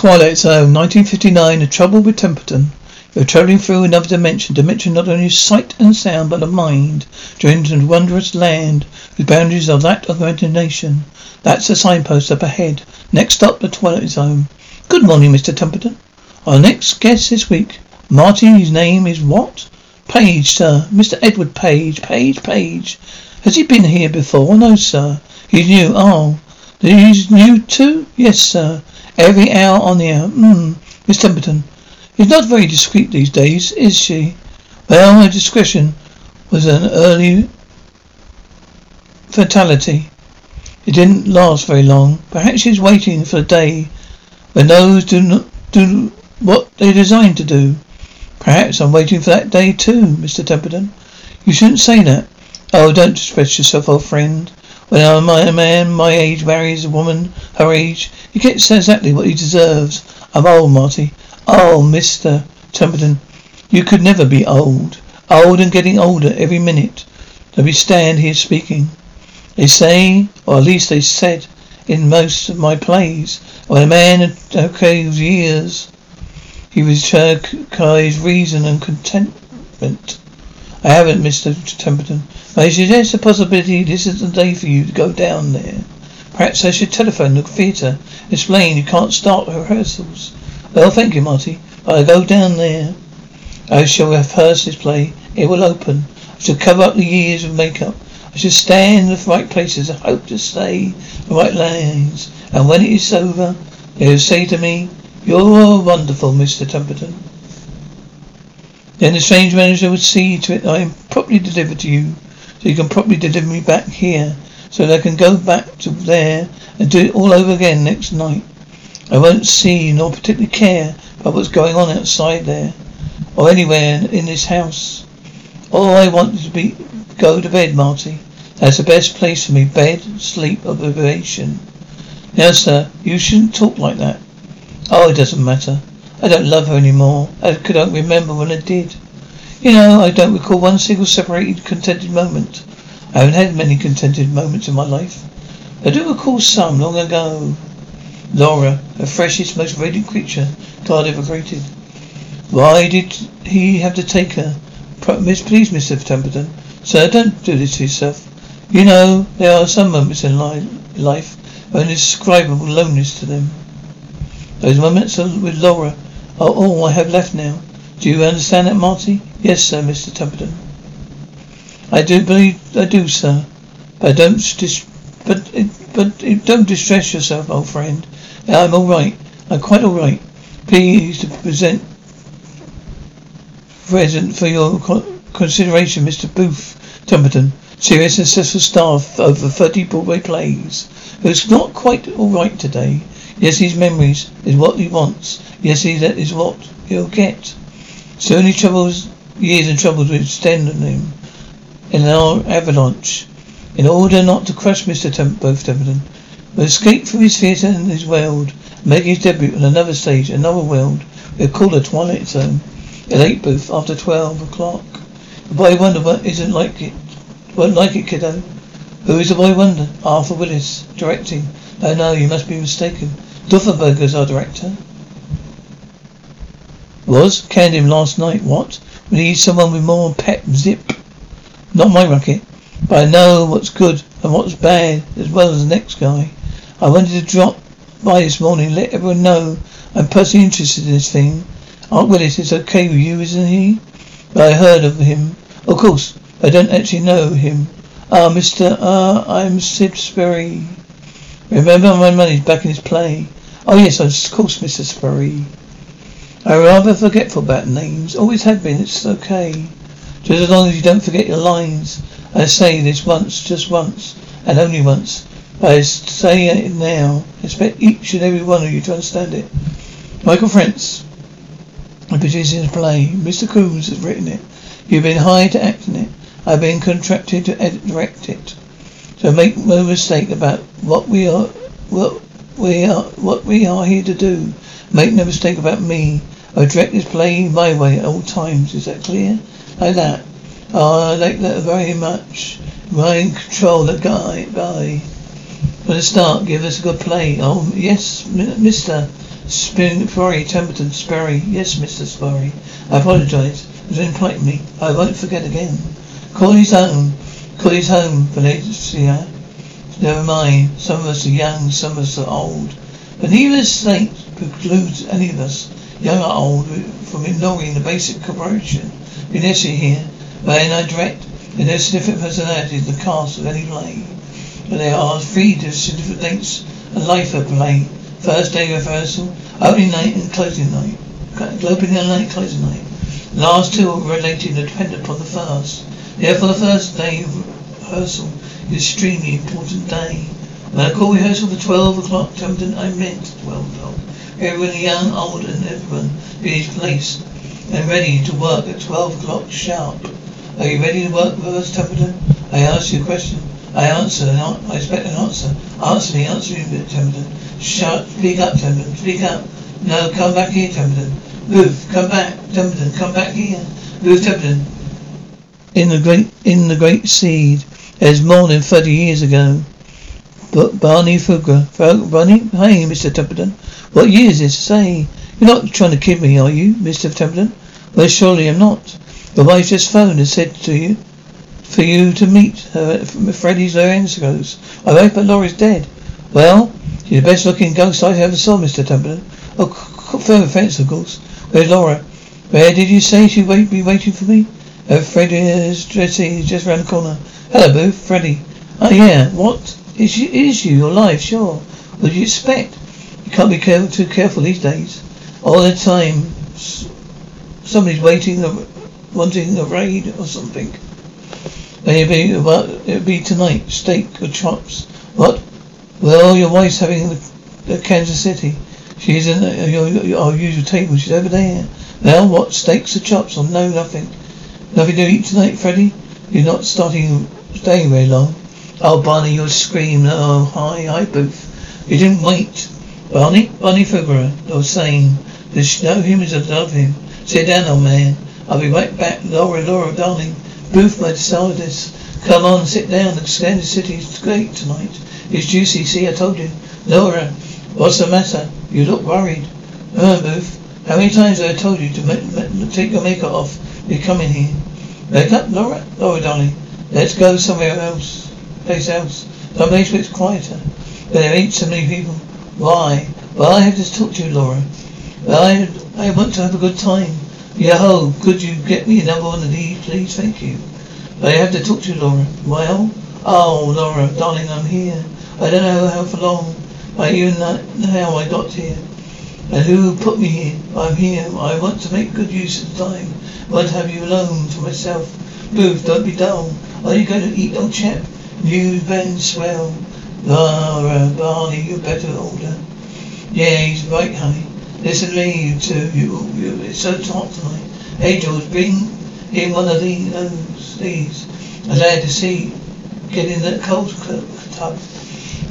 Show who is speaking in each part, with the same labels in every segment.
Speaker 1: Twilight Zone, 1959, The Trouble with Templeton. You're traveling through another dimension, dimension not only of sight and sound, but of mind, into a wondrous land whose boundaries are that of imagination. That's the signpost up ahead. Next stop, the Twilight Zone. Good morning, Mr. Templeton. Our next guest this week, Marty, his name is what? Page, sir. Mr. Edward Page. Page, Page. Has he been here before? No, sir. He's new. Oh, he's new too? Yes, sir. Every hour on the hour. Hmm. Miss Templeton. He's not very discreet these days, is she? Well, her discretion was an early fatality. It didn't last very long. Perhaps she's waiting for the day when those do not do what they're designed to do. Perhaps I'm waiting for that day too, Mr. Templeton. You shouldn't say that. Oh, don't distress yourself, old friend. When a man my age marries a woman her age, he gets exactly what he deserves. I'm old, Marty. Oh, Mr. Templeton, you could never be old. Old and getting older every minute. Let we stand here speaking. They say, or at least they said, in most of my plays, when a man okay years he requires reason and contentment. I haven't, Mr. Templeton. But I suggest the possibility this is the day for you to go down there. Perhaps I should telephone the theatre, explain you can't start rehearsals. Well, thank you, Marty, but I go down there. I shall rehearse this play. It will open. I shall cover up the years of makeup. I shall stand in the right places. I hope to say the right lines. And when it is over, they will say to me, you're wonderful, Mr. Templeton. Then the strange manager would see to it I am properly delivered to you, so you can properly deliver me back here, so that I can go back to there and do it all over again next night. I won't see nor particularly care about what's going on outside there, or anywhere in this house. All I want is to be go to bed, Marty. That's the best place for me. Bed, sleep, observation. Now, sir, you shouldn't talk like that. Oh, it doesn't matter. I don't love her anymore. I don't remember when I did. You know, I don't recall one single separated, contented moment. I haven't had many contented moments in my life. I do recall some long ago. Laura, the freshest, most radiant creature God ever created. Why did he have to take her? Miss, please, Mr. Templeton. Sir, don't do this to yourself. You know, there are some moments in life of indescribable loneliness to them. Those moments with Laura are all I have left now. Do you understand that, Marty? Yes, sir, Mr. Templeton. I do believe I do, sir. But don't dis- but eh, but eh, don't distress yourself, old friend. I'm all right. I'm quite all right. Please to present present for your consideration, Mr. Booth Templeton, serious and successful star of over 30 Broadway plays, who's not quite all right today. Yes, his memories is what he wants. Yes, he, that is what he'll get. So only troubles, years and troubles will extend on him in our avalanche. In order not to crush Mr. Temp- both Templeton, will escape from his theatre and his world, make his debut on another stage, another world. We'll call the Twilight Zone. A late booth after twelve o'clock. The boy wonder what isn't like it. Won't like it, kiddo. Who is the boy wonder? Arthur Willis, directing. Oh no, you must be mistaken. Dufferberger's our director. Was? Canned him last night. What? We need someone with more pep zip. Not my racket. But I know what's good and what's bad as well as the next guy. I wanted to drop by this morning, let everyone know I'm personally interested in this thing. Aunt Willis is okay with you, isn't he? But I heard of him. Of course, I don't actually know him. Ah, Mr. Ah, I'm Sid Sperry. Remember my money's back in his play. Oh yes, of course, Mr. Sperry. I'm rather forgetful about names. Always have been. It's okay. Just as long as you don't forget your lines. I say this once, just once, and only once. But I say it now. I expect each and every one of you to understand it. Michael Frentz, of the play. Mr. Coombs has written it. You've been hired to act in it. I've been contracted to edit, direct it. So make no mistake about what we are, what we are, what we are here to do. Make no mistake about me. I direct this play my way at all times. Is that clear? Like that. Oh, I like that very much. Mind control the guy, guy. From the start, give us a good play. Oh, yes, mister. Spin, Templeton, Sperry. Yes, Mr. Sperry. I apologize. It was impolite me. I won't forget again. Call his home. Call his home, Valencia. Never mind. Some of us are young, some of us are old. But neither state precludes any of us, young or old, from ignoring the basic cooperation be necessary here. In I direct, in their significant personalities, the cast of any play. But they are three significant dates and life of play. First day rehearsal, opening night and closing night. Opening night, closing night. The last two are related and dependent upon the first. Therefore, the first day rehearsal extremely important day. When I call rehearsal for 12 o'clock, Templeton, I meant 12 o'clock. Everyone, young, old, and everyone, in his place and ready to work at 12 o'clock sharp. Are you ready to work with us, Templeton? I ask you a question. I answer, and I expect an answer. Answer me, answer me, Templeton. Shut, speak up, Templeton, speak up. No, come back here, Templeton. Move, come back, Templeton, come back here. Move, Templeton. In the great, in the great seed, as more than thirty years ago. But Barney Flueger, Barney, hey, Mr. Templeton, what year is this? Say, you're not trying to kid me, are you, Mr. Templeton? Well, surely I'm not. The wife just phoned and said to you, for you to meet her at Freddy's Lorenzo's. I hope but Laura's dead. Well, she's the best looking ghost I ever saw, Mr. Templeton. Oh, firm offence, of course. Where's Laura? Where did you say she'd wait, be waiting for me? Uh, Freddy's dressing just round the corner. Hello, Boo, Freddy. Oh, yeah, what? Is you, is you alive? Sure. What do you expect? You can't be careful, too careful these days. All the time, somebody's waiting, wanting a raid or something. Maybe it'll be tonight. Steak or chops. What? Well, your wife's having the, the Kansas City. She's in uh, our usual table. She's over there. Now, what? Steaks or chops? Or no, nothing. Nothing to eat tonight, Freddy? You're not starting, staying very long. Oh, Barney, you'll scream. Oh, hi, hi, Booth. You didn't wait. Barney? Barney Figueroa. I was saying, there's no humans that love him. Sit down, old man. I'll be right back. Laura, Laura, darling. Booth, my this. Come on, sit down. The Kansas City's great tonight. It's juicy. See, I told you. Laura, what's the matter? You look worried. Oh, Booth, how many times have I told you to take your makeup off? You're coming here. Makeup, Laura? Laura, darling. Let's go somewhere else. Place else. Where it's quieter. But there ain't so many people. Why? Well, I have to talk to you, Laura. Well, I, I want to have a good time. Yo, could you get me another one of these, please? Thank you. But I have to talk to you, Laura. Well? Oh, Laura, darling, I'm here. I don't know how for long. I even know how I got here. And who put me here? I'm here. I want to make good use of the time. I want to have you alone for myself. Booth, don't be dull. Are you going to eat, old chap? You Ben swell. Laura, Barney, you're better order. Yeah, he's right, honey. Listen to me, you two. You, you, it's so hot tonight. Hey, George, bring in one of uh, these. Those, these. I'm glad to see. Get in that cold tub.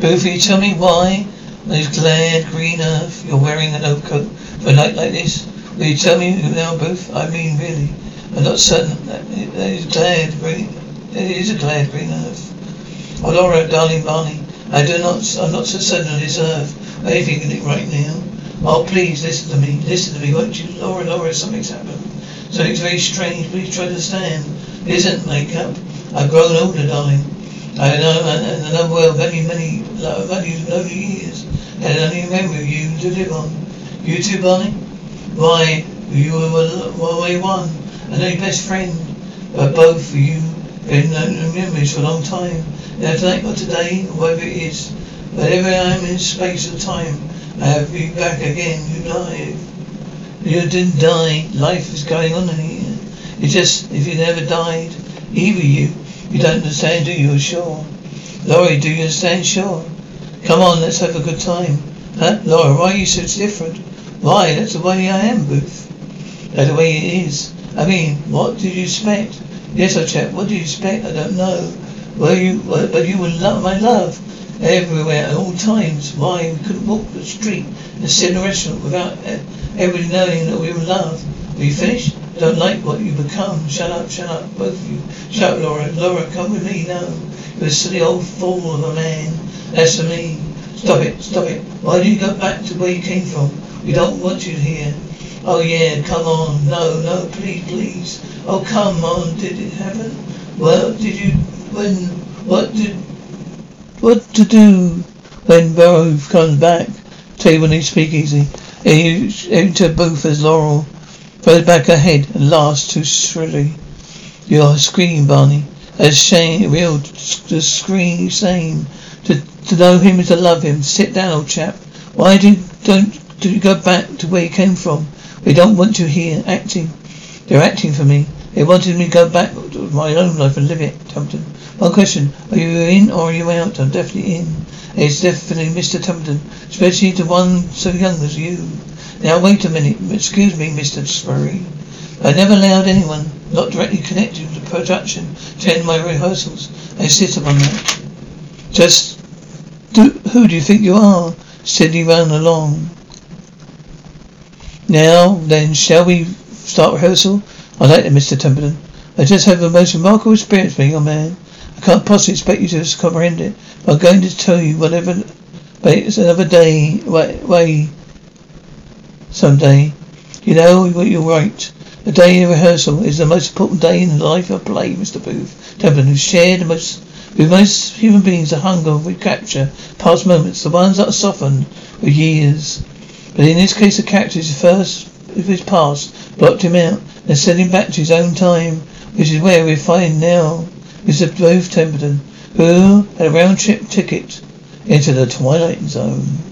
Speaker 1: Booth, you tell me why those glad green earth you're wearing an overcoat for a night like this? Will you tell me who now, Booth? I mean, really. I'm not certain that it is glad green. It is a glad green earth. Oh, Laura, darling Barney, I do not. I'm not so certain on this earth. Anything in it right now. Oh, please listen to me. Listen to me, won't you? Laura, Laura, something's happened. Something's very strange. Please try to understand. It isn't makeup. I've grown older, darling. Uh, I know, and I know well many, many, many lonely years. And only a memory of you to live on. You too, Barney? Why, you were my one and only best friend. But both of you been in memories for a long time. Now tonight or today, whatever it is, wherever I am in space or time, I have you back again. You died. You didn't die. Life is going on here. It's just, if you never died, either you, you don't understand, do you? Sure. Laurie, do you understand? Sure. Come on, let's have a good time. Huh? Laura, why are you so different? Why? That's the way I am, Booth. That's the way it is. I mean, what did you expect? Yes, I checked. What do you expect? I don't know. Well, you, but you were love, my love everywhere at all times. Why we couldn't walk the street and sit in a restaurant without uh, everybody knowing that we were loved. Are you finished? Don't like what you become. Shut up, shut up, both of you. Shut up, Laura. Laura, come with me now. You're a silly old fool of a man. That's for me. Stop it, stop it. Why do you go back to where you came from? We don't want you here. Oh yeah, come on. No, no, please, please. Oh come on. Did it happen? Well, did you, when, what did, what to do when Burrow comes back? Tell you when he easy. Into booth as Laurel throws back her head and laughs too shrilly. You're screaming, Barney. A shame, real, the scream, same. To, to know him is to love him. Sit down, old chap. Why do don't do you go back to where you came from? We don't want you here acting. They're acting for me. They wanted me to go back to my own life and live it, Templeton. One question, are you in or are you out? I'm definitely in. It's definitely Mr. Templeton, especially to one so young as you. Now wait a minute, excuse me, Mr. Sperry. I never allowed anyone, not directly connected to the production, to end my rehearsals. I insist upon that. Just do, who do you think you are? Steady ran along. Now then, shall we start rehearsal? I like it, Mr. Templeton. I just had the most remarkable experience being a man. I can't possibly expect you to comprehend it, I'm going to tell you whatever. But it's another day, way someday. You know, you're right. The day of rehearsal is the most important day in the life of a play, Mr. Booth. Templeton, who shared most with most human beings the hunger we capture past moments, the ones that are softened with years. But in this case the character is first of his past, blocked him out, and sent him back to his own time, which is where we find now Mr. Booth Templeton, who had a round trip ticket into the Twilight Zone.